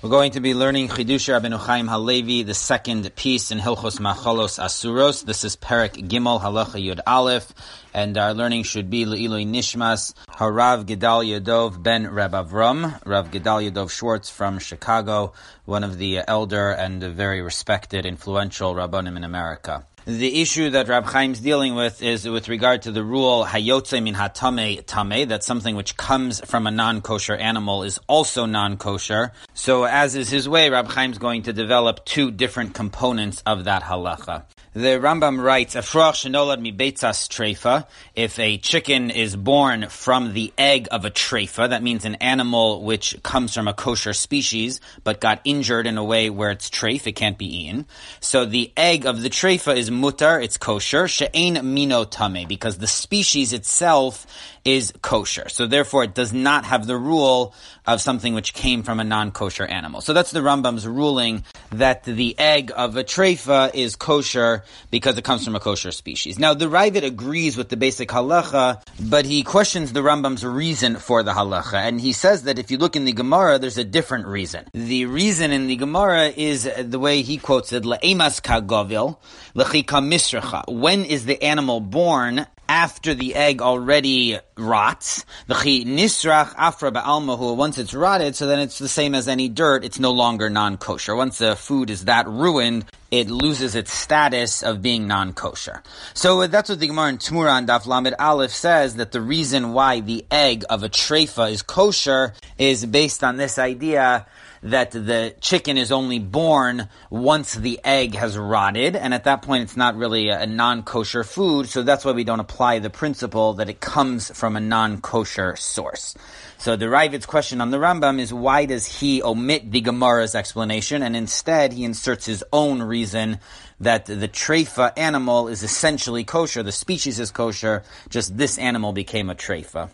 We're going to be learning Chidush Rabbeinu Chaim Halevi, the second piece in Hilchos Machalos Asuros. This is Perek Gimel Halacha Yud Aleph, and our learning should be Le'ilui Nishmas Harav Gedalia Dov Ben Reb Avram, Rav Gedalia Dov Schwartz from Chicago, one of the elder and very respected, influential Rabbanim in America. The issue that Rab Chaim's dealing with is with regard to the rule hayotze min hatame tame, that something which comes from a non-kosher animal is also non-kosher. So as is his way, Rab Chaim's going to develop two different components of that halacha. The Rambam writes, "Afroch shenolad mi beitzas treifa." If a chicken is born from the egg of a treifa, that means an animal which comes from a kosher species but got injured in a way where it's treif, it can't be eaten. So the egg of the treifa is mutar, it's kosher. She'ein mino tame, because the species itself is kosher. So therefore, it does not have the rule of something which came from a non-kosher animal. So that's the Rambam's ruling that the egg of a treifa is kosher because it comes from a kosher species. Now, the Raavad agrees with the basic halacha, but he questions the Rambam's reason for the halacha, and he says that if you look in the Gemara, there's a different reason. The reason in the Gemara is the way he quotes it, "Le'emas kagovil, lechika misracha." When is the animal born? After the egg already rots. The nisrach afra ba'almahu, once it's rotted, so then it's the same as any dirt, it's no longer non-kosher. Once the food is that ruined, it loses its status of being non-kosher. So uh, that's what the Gemara in Tmura on Daf Lamed Aleph says, that the reason why the egg of a treifa is kosher is based on this idea that the chicken is only born once the egg has rotted, and at that point it's not really a, non-kosher food, so that's why we don't apply the principle that it comes from a non-kosher source. So the Raavad's question on the Rambam is why does he omit the Gemara's explanation and instead he inserts his own reason that the treifa animal is essentially kosher, the species is kosher, just this animal became a treifa.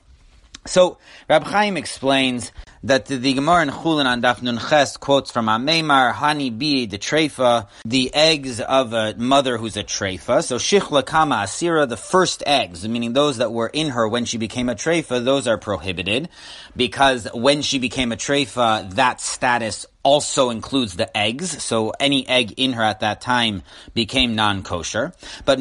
So Rab Chaim explains that the, Gemara in Chulin on Daf Nun Ches quotes from Ameimar Hani Bi the Treifa, the eggs of a mother who's a Treifa. So Shichla Kama Asira, the first eggs, meaning those that were in her when she became a Treifa, those are prohibited because when she became a Treifa, that status also includes the eggs, so any egg in her at that time became non-kosher. But.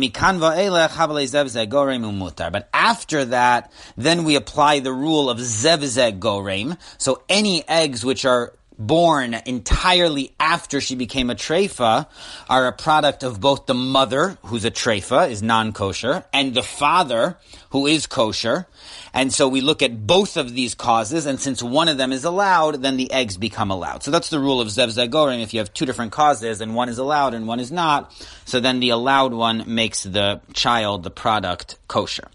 But after that, then we apply the rule of zevzeg gorem. So any eggs which are born entirely after she became a treifa are a product of both the mother, who's a treifa, is non-kosher, and the father, who is kosher. And so we look at both of these causes, and since one of them is allowed, then the eggs become allowed. So that's the rule of Zev Zagorim. If you have two different causes, and one is allowed and one is not, so then the allowed one makes the child, the product, kosher.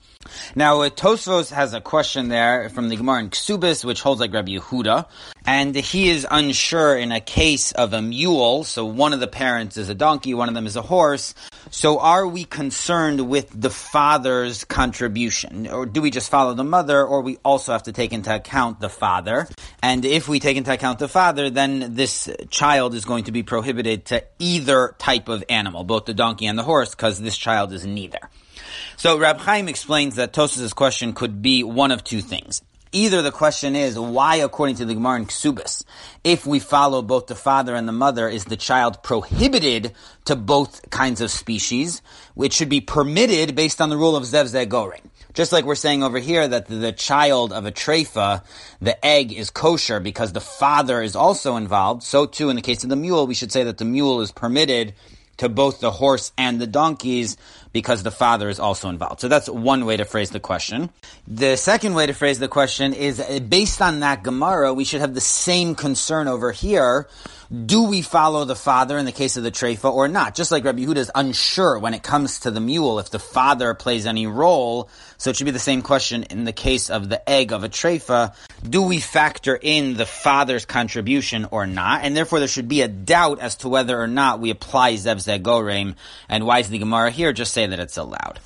Now, uh, Tosfos has a question there from the Gemara in Ksubis, which holds like Rabbi Yehuda, and he is unsure in a case of a mule. So one of the parents is a donkey, one of them is a horse. So are we concerned with the father's contribution, or do we just follow the mother, or we also have to take into account the father? And if we take into account the father, then this child is going to be prohibited to either type of animal, both the donkey and the horse, because this child is neither. So Rab Chaim explains that Tosfos' question could be one of two things. Either the question is, why, according to the Gemara in Ksubis, if we follow both the father and the mother, is the child prohibited to both kinds of species, which should be permitted based on the rule of Zev Zegoring. Just like we're saying over here that the child of a treifa, the egg is kosher because the father is also involved, so too in the case of the mule, we should say that the mule is permitted to both the horse and the donkeys because the father is also involved. So that's one way to phrase the question. The second way to phrase the question is uh, based on that Gemara, we should have the same concern over here. Do we follow the father in the case of the treifa or not? Just like Rabbi Yehuda is unsure when it comes to the mule if the father plays any role. So it should be the same question in the case of the egg of a treifa. Do we factor in the father's contribution or not? And therefore there should be a doubt as to whether or not we apply Zev Zegorem. And why is the Gemara here just say that it's allowed.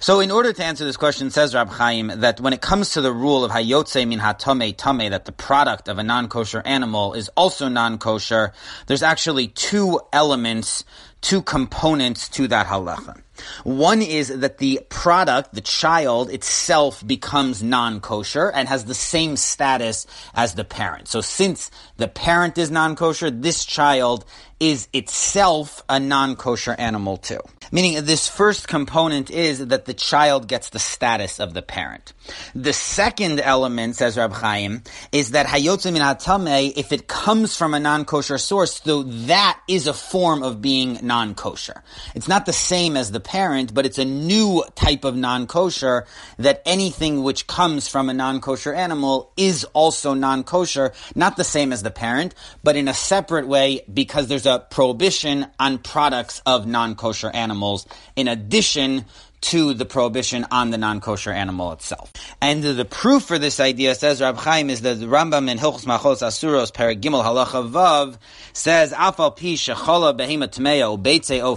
So in order to answer this question, says Rab Chaim, that when it comes to the rule of hayotze min hatame tame, that the product of a non-kosher animal is also non-kosher, there's actually two elements, two components to that halacha. One is that the product, the child itself becomes non-kosher and has the same status as the parent. So since the parent is non-kosher, this child is itself a non-kosher animal too. Meaning this first component is that the child gets the status of the parent. The second element, says Rab Chaim, is that hayotze min hatame, if it comes from a non-kosher source, though that is a form of being non-kosher. It's not the same as the parent, but it's a new type of non-kosher that anything which comes from a non-kosher animal is also non-kosher, not the same as the parent, but in a separate way because there's a prohibition on products of non-kosher animals. In addition to the prohibition on the non-kosher animal itself. And the proof for this idea, says Rab Chaim, is that the Rambam in Hilchos Machalos Asuros Paragimel Halacha Vav says,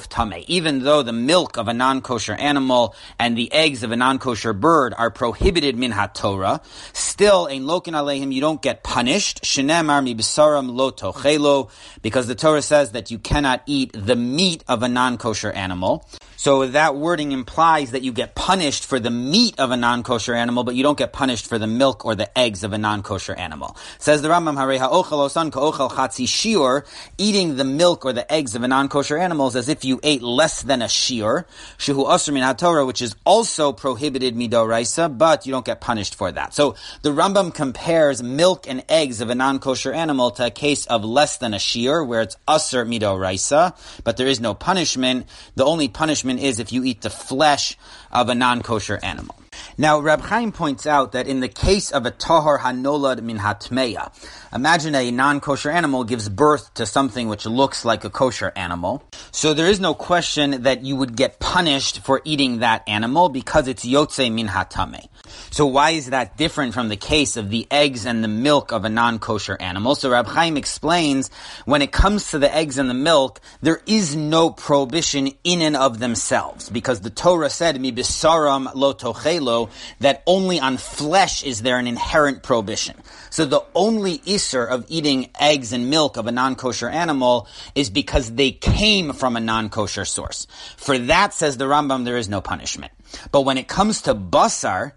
pi. Even though the milk of a non-kosher animal and the eggs of a non-kosher bird are prohibited min Torah, still in lokin aleihim you don't get punished. Shenemar mi besaram lo tochelo, because the Torah says that you cannot eat the meat of a non-kosher animal. So that wording implies that you get punished for the meat of a non-kosher animal, but you don't get punished for the milk or the eggs of a non-kosher animal. Says the Rambam, Hareha ochel osan ka'ochel chatzi shiur, eating the milk or the eggs of a non-kosher animal is as if you ate less than a shiur, shehu asr min haTorah, which is also prohibited midoraisa, but you don't get punished for that. So the Rambam compares milk and eggs of a non-kosher animal to a case of less than a shiur, where it's asr midoraisa, but there is no punishment. The only punishment is if you eat the flesh of a non-kosher animal. Now, Rab Chaim points out that in the case of a tahar hanolad min hatmeya, imagine a non-kosher animal gives birth to something which looks like a kosher animal. So there is no question that you would get punished for eating that animal because it's yotze min hatame. So why is that different from the case of the eggs and the milk of a non-kosher animal? So Rab Chaim explains, when it comes to the eggs and the milk, there is no prohibition in and of themselves, because the Torah said, mi bisaram lo tochelo, that only on flesh is there an inherent prohibition. So the only isser of eating eggs and milk of a non-kosher animal is because they came from a non-kosher source. For that, says the Rambam, there is no punishment. But when it comes to basar,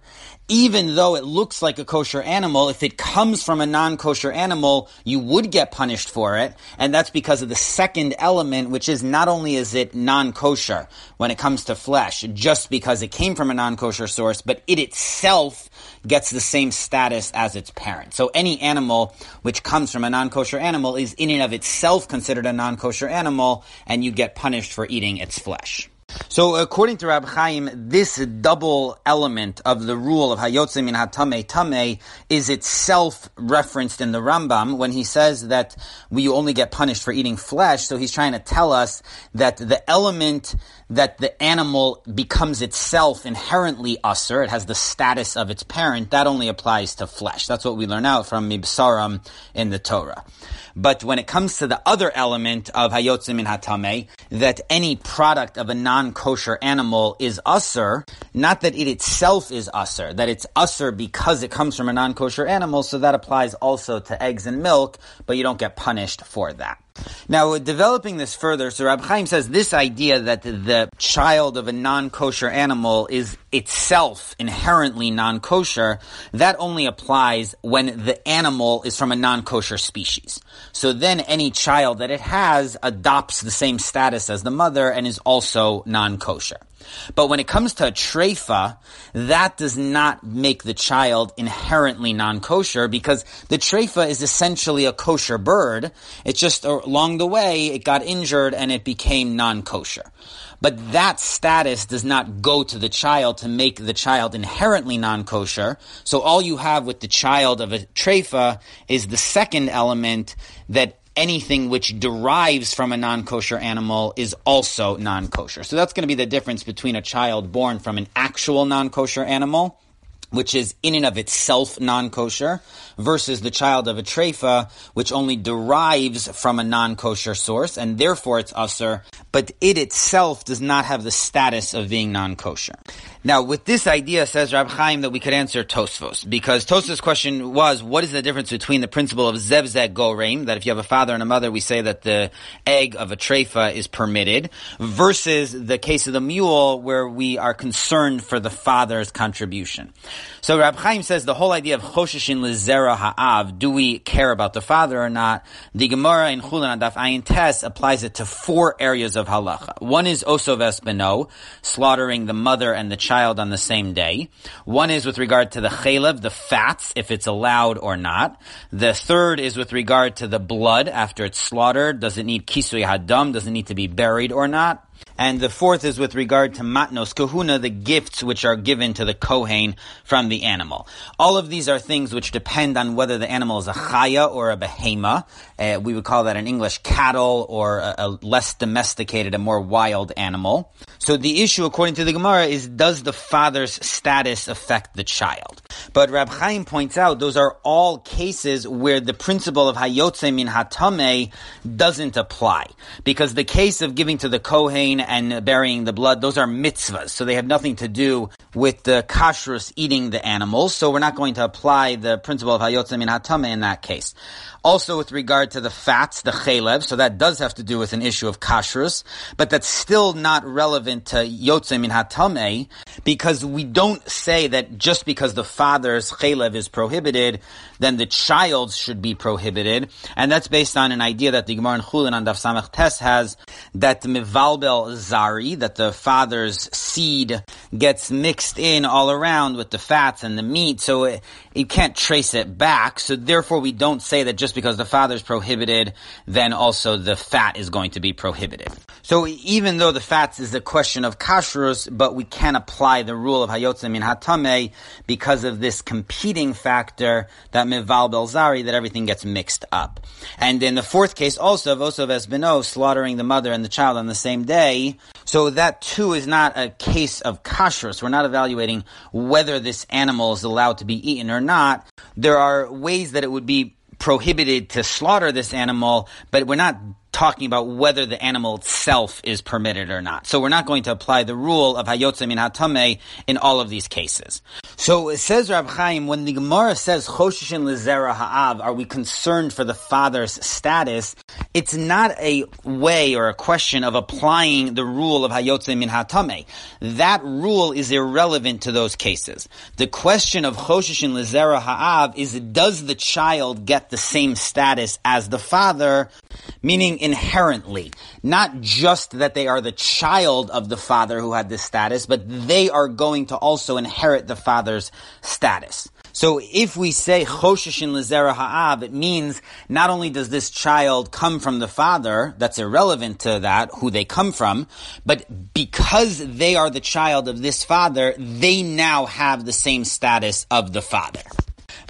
even though it looks like a kosher animal, if it comes from a non-kosher animal, you would get punished for it. And that's because of the second element, which is not only is it non-kosher when it comes to flesh, just because it came from a non-kosher source, but it itself gets the same status as its parent. So any animal which comes from a non-kosher animal is in and of itself considered a non-kosher animal, and you get punished for eating its flesh. So, according to Rab Chaim, this double element of the rule of Hayotze min Hatame Tame is itself referenced in the Rambam when he says that we only get punished for eating flesh. So, he's trying to tell us that the element that the animal becomes itself inherently usser, it has the status of its parent, that only applies to flesh. That's what we learn out from Mibsaram in the Torah. But when it comes to the other element of Hayotzim in Hatame, that any product of a non-kosher animal is usser, not that it itself is usser, that it's usser because it comes from a non-kosher animal, so that applies also to eggs and milk, but you don't get punished for that. Now, developing this further, so Rab Chaim says this idea that the child of a non-kosher animal is itself inherently non-kosher, that only applies when the animal is from a non-kosher species. So then any child that it has adopts the same status as the mother and is also non-kosher. But when it comes to a treifa, that does not make the child inherently non-kosher because the treifa is essentially a kosher bird. It's just along the way it got injured and it became non-kosher. But that status does not go to the child to make the child inherently non-kosher. So all you have with the child of a treifa is the second element that anything which derives from a non-kosher animal is also non-kosher. So that's going to be the difference between a child born from an actual non-kosher animal which is in and of itself non-kosher, versus the child of a treifa, which only derives from a non-kosher source, and therefore it's usher, but it itself does not have the status of being non-kosher. Now, with this idea, says Rab Chaim, that we could answer Tosfos, because Tosfos' question was, what is the difference between the principle of Zevzek Goreim, that if you have a father and a mother, we say that the egg of a treifa is permitted, versus the case of the mule, where we are concerned for the father's contribution. So Rab Chaim says the whole idea of Choshishin Lizera Ha'av, do we care about the father or not? The Gemara in Chulin Adaf Ayin Tes applies it to four areas of halacha. One is Osoves Beno, slaughtering the mother and the child on the same day. One is with regard to the chalev, the fats, if it's allowed or not. The third is with regard to the blood after it's slaughtered. Does it need kisui hadam? Does it need to be buried or not? And the fourth is with regard to matnos kahuna, the gifts which are given to the kohen from the animal. All of these are things which depend on whether the animal is a chaya or a behema. Uh, we would call that in English cattle or a, a, less domesticated, a more wild animal. So the issue, according to the Gemara, is does the father's status affect the child? But Rab Chaim points out those are all cases where the principle of hayotze min hatame doesn't apply. Because the case of giving to the kohen and burying the blood, those are mitzvahs. So they have nothing to do with the kashrus eating the animals. So we're not going to apply the principle of hayotze min hatame in that case. Also with regard to the fats, the chalev, so that does have to do with an issue of kashrus, but that's still not relevant to yotze min hatame, because we don't say that just because the father's chalev is prohibited, then the child's should be prohibited, and that's based on an idea that the Gemara in Chulin on Daf Samach Tes has, that mivalbel zari, that the father's seed gets mixed in all around with the fats and the meat, so it, you can't trace it back, so therefore we don't say that just just because the father's prohibited, then also the fat is going to be prohibited. So even though the fats is a question of kashrus, but we can apply the rule of hayotze min hatame because of this competing factor that mival belzari, that everything gets mixed up. And in the fourth case also, vosov esbino, slaughtering the mother and the child on the same day, so that too is not a case of kashrus. We're not evaluating whether this animal is allowed to be eaten or not. There are ways that it would be prohibited to slaughter this animal, but we're not talking about whether the animal itself is permitted or not. So we're not going to apply the rule of hayotze min hatame in all of these cases. So it says Rab Chaim, when the Gemara says choshishin lezera ha'av, are we concerned for the father's status? It's not a way or a question of applying the rule of hayotze min hatame. That rule is irrelevant to those cases. The question of choshishin lezera ha'av is does the child get the same status as the father? Meaning inherently, not just that they are the child of the father who had this status, but they are going to also inherit the father's status. So if we say Choshishin Lezera Ha'av, it means not only does this child come from the father, that's irrelevant to that, who they come from, but because they are the child of this father, they now have the same status of the father.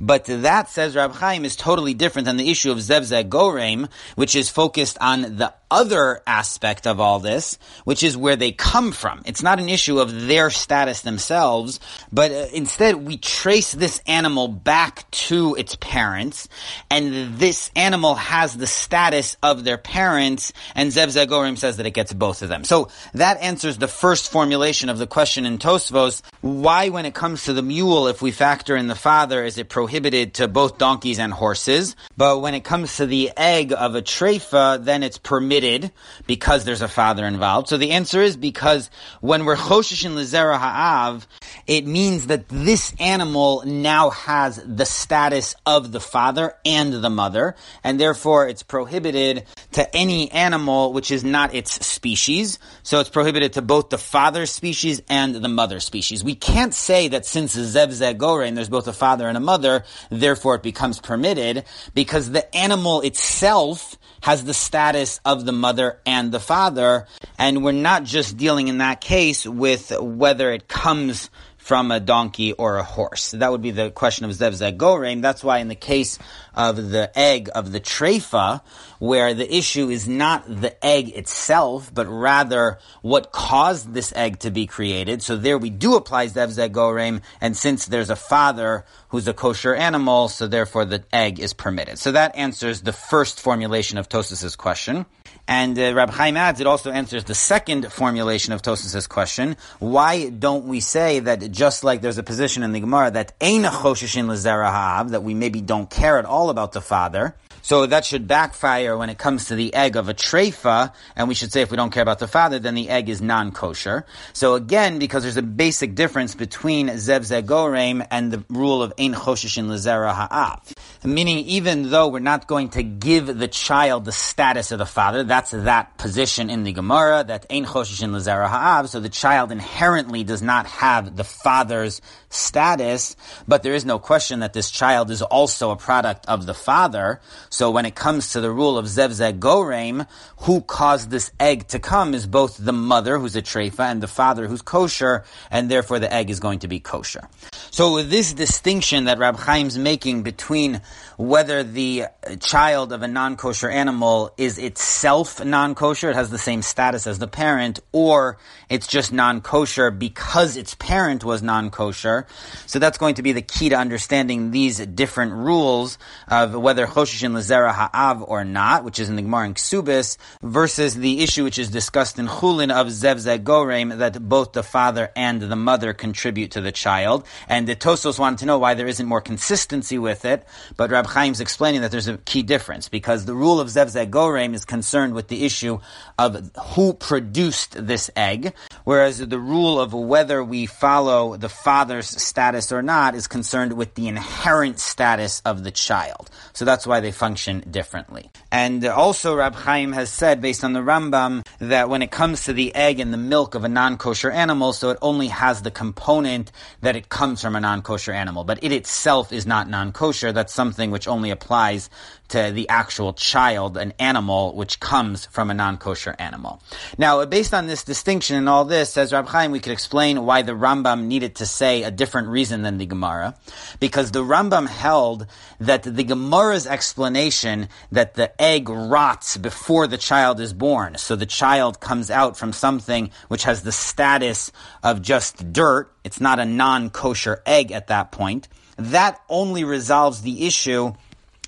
But that, says Rab Chaim, is totally different than the issue of Zevzeh Goreim, which is focused on the other aspect of all this, which is where they come from. It's not an issue of their status themselves, but uh, instead we trace this animal back to its parents, and this animal has the status of their parents, and Zev Zagorim says that it gets both of them. So that answers the first formulation of the question in Tosfos, why when it comes to the mule, if we factor in the father, is it prohibited to both donkeys and horses, but when it comes to the egg of a treifa, then it's permitted permitted because there's a father involved? So the answer is because when we're choshish in lezera ha'av, it means that this animal now has the status of the father and the mother, and therefore it's prohibited to any animal which is not its species. So it's prohibited to both the father species and the mother species. We can't say that since zev and there's both a father and a mother, therefore it becomes permitted because the animal itself has the status of the mother and the father, and we're not just dealing in that case with whether it comes from a donkey or a horse. That would be the question of Zev Zagorem. That's why in the case of the egg of the treifa, where the issue is not the egg itself, but rather what caused this egg to be created. So there we do apply Zev Zagorem, and since there's a father who's a kosher animal, so therefore the egg is permitted. So that answers the first formulation of Tosfos's question. And uh, Rab Chaim adds, it also answers the second formulation of Tosfos's question. Why don't we say that just like there's a position in the Gemara that Ein Choshishin Ha'av, that we maybe don't care at all about the father, so that should backfire when it comes to the egg of a treifa, and we should say if we don't care about the father, then the egg is non-kosher. So again, because there's a basic difference between zev zegorem and the rule of ein choshishin lezera ha'av. Meaning, even though we're not going to give the child the status of the father, that's that position in the Gemara, that ein choshishin lezera ha'av, so the child inherently does not have the father's status, but there is no question that this child is also a product of the father. So when it comes to the rule of Zev Gorem, who caused this egg to come is both the mother, who's a treifa, and the father, who's kosher, and therefore the egg is going to be kosher. So this distinction that Rab Chaim's making between whether the child of a non-kosher animal is itself non-kosher, it has the same status as the parent, or it's just non-kosher because its parent was non-kosher. So that's going to be the key to understanding these different rules of whether choshish in lezera ha'av or not, which is in the Gemara in Ksubis, versus the issue which is discussed in Chulin of zev zegorem, that both the father and the mother contribute to the child. And the Tosfos wanted to know why there isn't more consistency with it, but Rab Chaim's explaining that there's a key difference because the rule of Zev Zegorem is concerned with the issue of who produced this egg, whereas the rule of whether we follow the father's status or not is concerned with the inherent status of the child. So that's why they function differently. And also Rab Chaim has said, based on the Rambam, that when it comes to the egg and the milk of a non-kosher animal, so it only has the component that it comes from a non-kosher animal, but it itself is not non-kosher. That's something which only applies to the actual child, an animal which comes from a non-kosher animal. Now, based on this distinction and all this, says Rab Chaim, we could explain why the Rambam needed to say a different reason than the Gemara, because the Rambam held that the Gemara's explanation that the egg rots before the child is born, so the child comes out from something which has the status of just dirt, it's not a non-kosher egg at that point, that only resolves the issue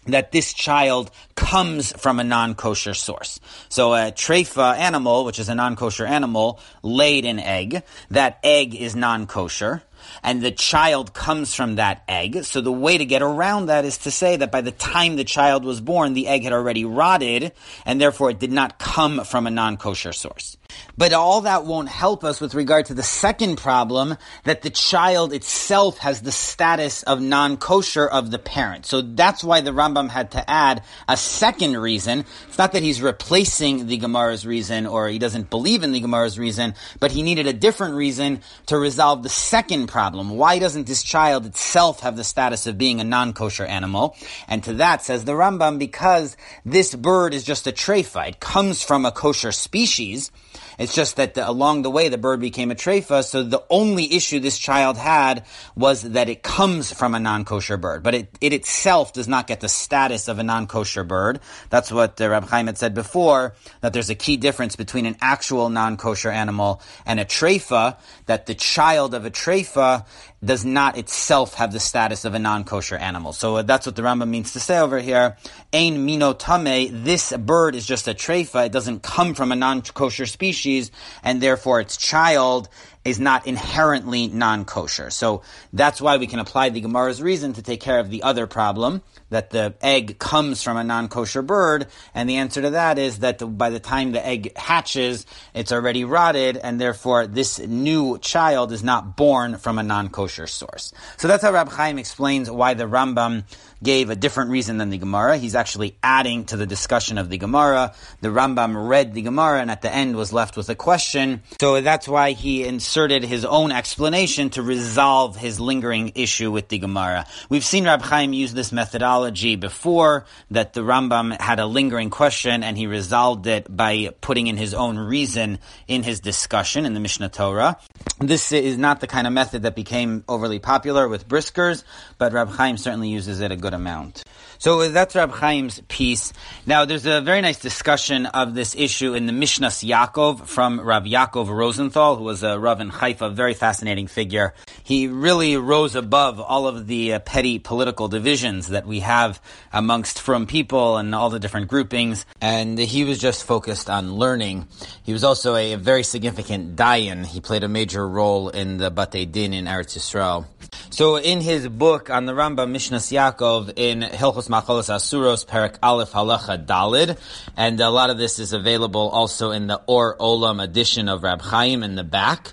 that this child comes from a non-kosher source. So a treifa animal, which is a non-kosher animal, laid an egg. That egg is non-kosher and the child comes from that egg. So the way to get around that is to say that by the time the child was born, the egg had already rotted, and therefore it did not come from a non-kosher source. But all that won't help us with regard to the second problem that the child itself has the status of non-kosher of the parent. So that's why the Rambam had to add a second reason. It's not that he's replacing the Gemara's reason or he doesn't believe in the Gemara's reason, but he needed a different reason to resolve the second problem. Why doesn't this child itself have the status of being a non-kosher animal? And to that says the Rambam, because this bird is just a treifa. It comes from a kosher species. It's just that the, along the way the bird became a treifa, so the only issue this child had was that it comes from a non-kosher bird, but it, it itself does not get the status of a non-kosher bird. That's what uh, Chaim had said before, that there's a key difference between an actual non-kosher animal and a treifa, that the child of a treifa does not itself have the status of a non-kosher animal. So uh, that's what the Rambam means to say over here. Ein mino tame, this bird is just a treifa, it doesn't come from a non-kosher species, and therefore its child is not inherently non-kosher. So that's why we can apply the Gemara's reason to take care of the other problem, that the egg comes from a non-kosher bird, and the answer to that is that by the time the egg hatches, it's already rotted, and therefore this new child is not born from a non-kosher source. So that's how Rab Chaim explains why the Rambam gave a different reason than the Gemara. He's actually adding to the discussion of the Gemara. The Rambam read the Gemara and at the end was left with a question. So that's why he inserted his own explanation to resolve his lingering issue with the Gemara. We've seen Rab Chaim use this methodology before, that the Rambam had a lingering question and he resolved it by putting in his own reason in his discussion in the Mishnah Torah. This is not the kind of method that became overly popular with briskers, but Rab Chaim certainly uses it a good amount. So that's Rab Chaim's piece. Now, there's a very nice discussion of this issue in the Mishnas Yaakov from Rav Yaakov Rosenthal, who was a Rav in Haifa, very fascinating figure. He really rose above all of the uh, petty political divisions that we have amongst from people and all the different groupings, and he was just focused on learning. He was also a, a very significant dayan. He played a major role in the Batei Din in Eretz Yisrael. So in his book on the Rambam Mishnas Yaakov in Hilchos Machalos Asuros Perak Aleph Halacha Dalid, and a lot of this is available also in the Or Olam edition of Rab Chaim in the back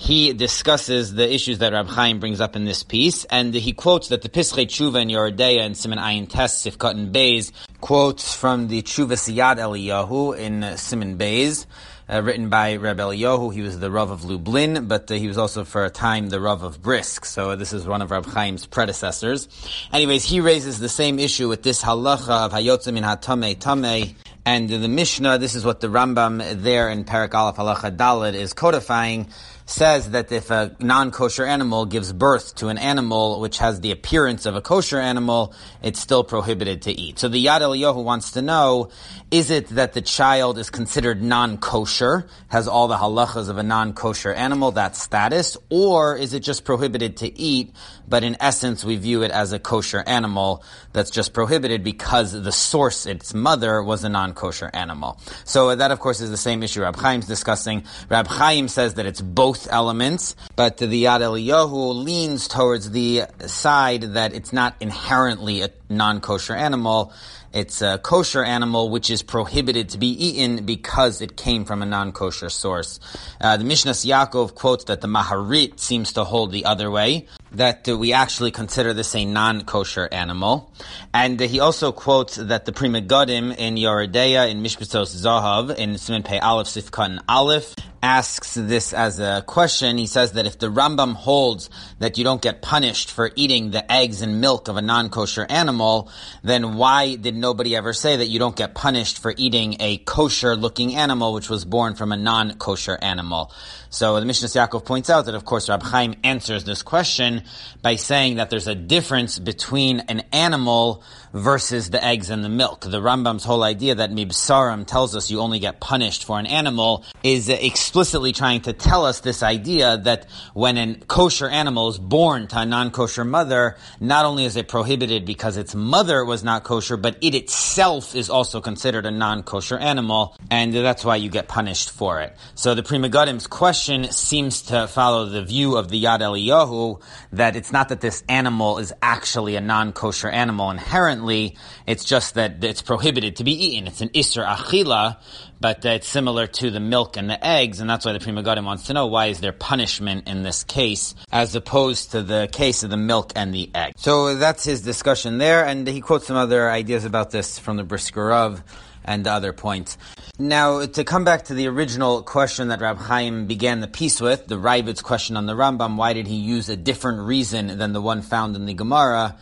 he discusses the issues that Rab Chaim brings up in this piece, and he quotes that the Pischei Tshuva and Yoreh De'ah and Simon Ayin Tes Sifkat and Beis quotes from the Tshuva Siyad Eliyahu in Simon Beis, uh, written by Reb Eliyahu. He was the Rav of Lublin, but uh, he was also for a time the Rav of Brisk. So this is one of Rab Chaim's predecessors. Anyways, he raises the same issue with this halacha of Hayotzim in Hatame Tame. And the Mishnah, this is what the Rambam there in Parak Aleph Halacha Dalid is codifying says that if a non-kosher animal gives birth to an animal which has the appearance of a kosher animal, it's still prohibited to eat. So the Yad Eliyahu wants to know, is it that the child is considered non-kosher, has all the halachas of a non-kosher animal, that status, or is it just prohibited to eat, but in essence we view it as a kosher animal that's just prohibited because the source, its mother, was a non-kosher animal. So that of course is the same issue Rab Chaim's discussing. Rab Chaim says that it's both both elements, but the Yad Eliyahu leans towards the side that it's not inherently a non-kosher animal. It's a kosher animal which is prohibited to be eaten because it came from a non-kosher source. Uh, the Mishnas Yaakov quotes that the Maharit seems to hold the other way, that uh, we actually consider this a non-kosher animal. And uh, he also quotes that the Pri Megadim in Yoreh De'ah, in Mishbetzos Zahav, in Siman Pei Aleph Sifkan Aleph, asks this as a question. He says that if the Rambam holds that you don't get punished for eating the eggs and milk of a non-kosher animal, then why did nobody ever say that you don't get punished for eating a kosher looking animal which was born from a non-kosher animal? So the Mishnah Yaakov points out that of course Rab Chaim answers this question by saying that there's a difference between an animal versus the eggs and the milk. The Rambam's whole idea that Mibsarim tells us you only get punished for an animal is explicitly trying to tell us this idea that when a kosher animal is born to a non-kosher mother, not only is it prohibited because its mother was not kosher, but it itself is also considered a non-kosher animal, and that's why you get punished for it. So the Pri Megadim's question seems to follow the view of the Yad Eliyahu that it's not that this animal is actually a non-kosher animal inherently, it's just that it's prohibited to be eaten. It's an Isser Achila, but it's similar to the milk and the eggs, and that's why the Pri Megadim wants to know why is there punishment in this case as opposed to the case of the milk and the egg. So that's his discussion there, and he quotes some other ideas about this from the Brisker of and other points. Now, to come back to the original question that Rab Chaim began the piece with, the Raavad's question on the Rambam, why did he use a different reason than the one found in the Gemara?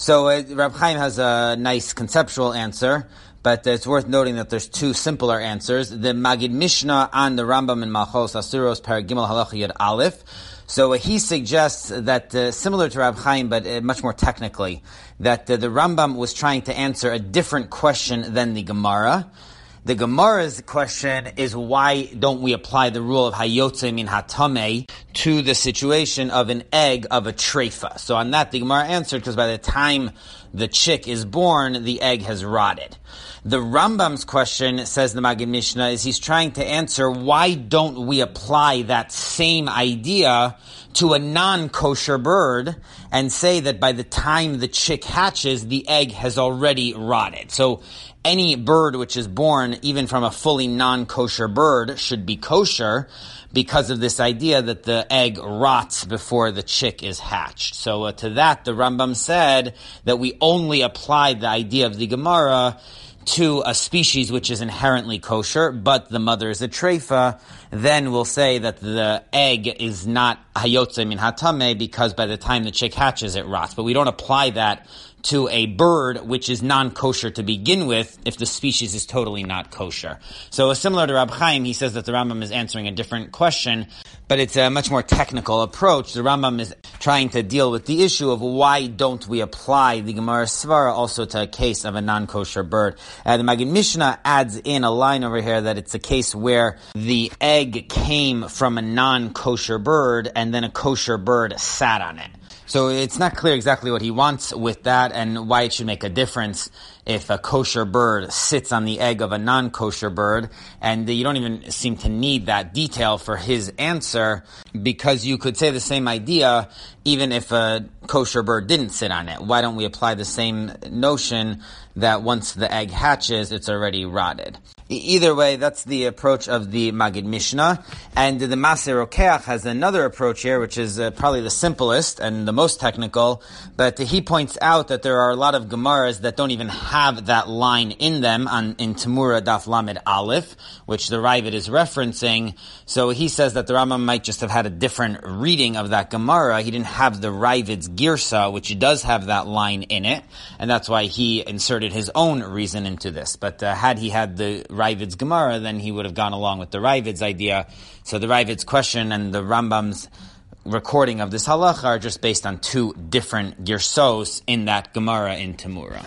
So uh, Rab Chaim has a nice conceptual answer, but it's worth noting that there's two simpler answers. The Magid Mishnah on the Rambam in Machalos Asuros Paragimel Halach Yad Aleph. So uh, he suggests that, uh, similar to Rab Chaim, but uh, much more technically, that uh, the Rambam was trying to answer a different question than the Gemara. The Gemara's question is why don't we apply the rule of hayotze min hatame to the situation of an egg of a treifa? So on that, the Gemara answered because by the time the chick is born, the egg has rotted. The Rambam's question, says the Magid Mishnah, is he's trying to answer why don't we apply that same idea to a non-kosher bird and say that by the time the chick hatches, the egg has already rotted. So any bird which is born, even from a fully non-kosher bird, should be kosher because of this idea that the egg rots before the chick is hatched. So uh, to that, the Rambam said that we only applied the idea of the Gemara to a species which is inherently kosher, but the mother is a treifa, then we'll say that the egg is not hayotze min hatame because by the time the chick hatches, it rots. But we don't apply that to a bird which is non-kosher to begin with if the species is totally not kosher. So similar to Rab Chaim, he says that the Rambam is answering a different question, but it's a much more technical approach. The Rambam is trying to deal with the issue of why don't we apply the Gemara Svara also to a case of a non-kosher bird. Uh, the Magid Mishnah adds in a line over here that it's a case where the egg came from a non-kosher bird and then a kosher bird sat on it. So it's not clear exactly what he wants with that and why it should make a difference if a kosher bird sits on the egg of a non-kosher bird. And you don't even seem to need that detail for his answer because you could say the same idea even if a kosher bird didn't sit on it. Why don't we apply the same notion that once the egg hatches, it's already rotted? Either way, that's the approach of the Magid Mishnah. And the Maaseh Rokeach has another approach here, which is uh, probably the simplest and the most technical. But he points out that there are a lot of Gemaras that don't even have that line in them on, in Tamura Daf Lamed Aleph, which the Raavad is referencing. So he says that the Rambam might just have had a different reading of that Gemara. He didn't have the Raavad's Girsa, which does have that line in it. And that's why he inserted his own reason into this. But uh, had he had the Raavad's Gemara, then he would have gone along with the Raavad's idea. So the Raavad's question and the Rambam's recording of this halacha are just based on two different girsos in that Gemara in Tamura.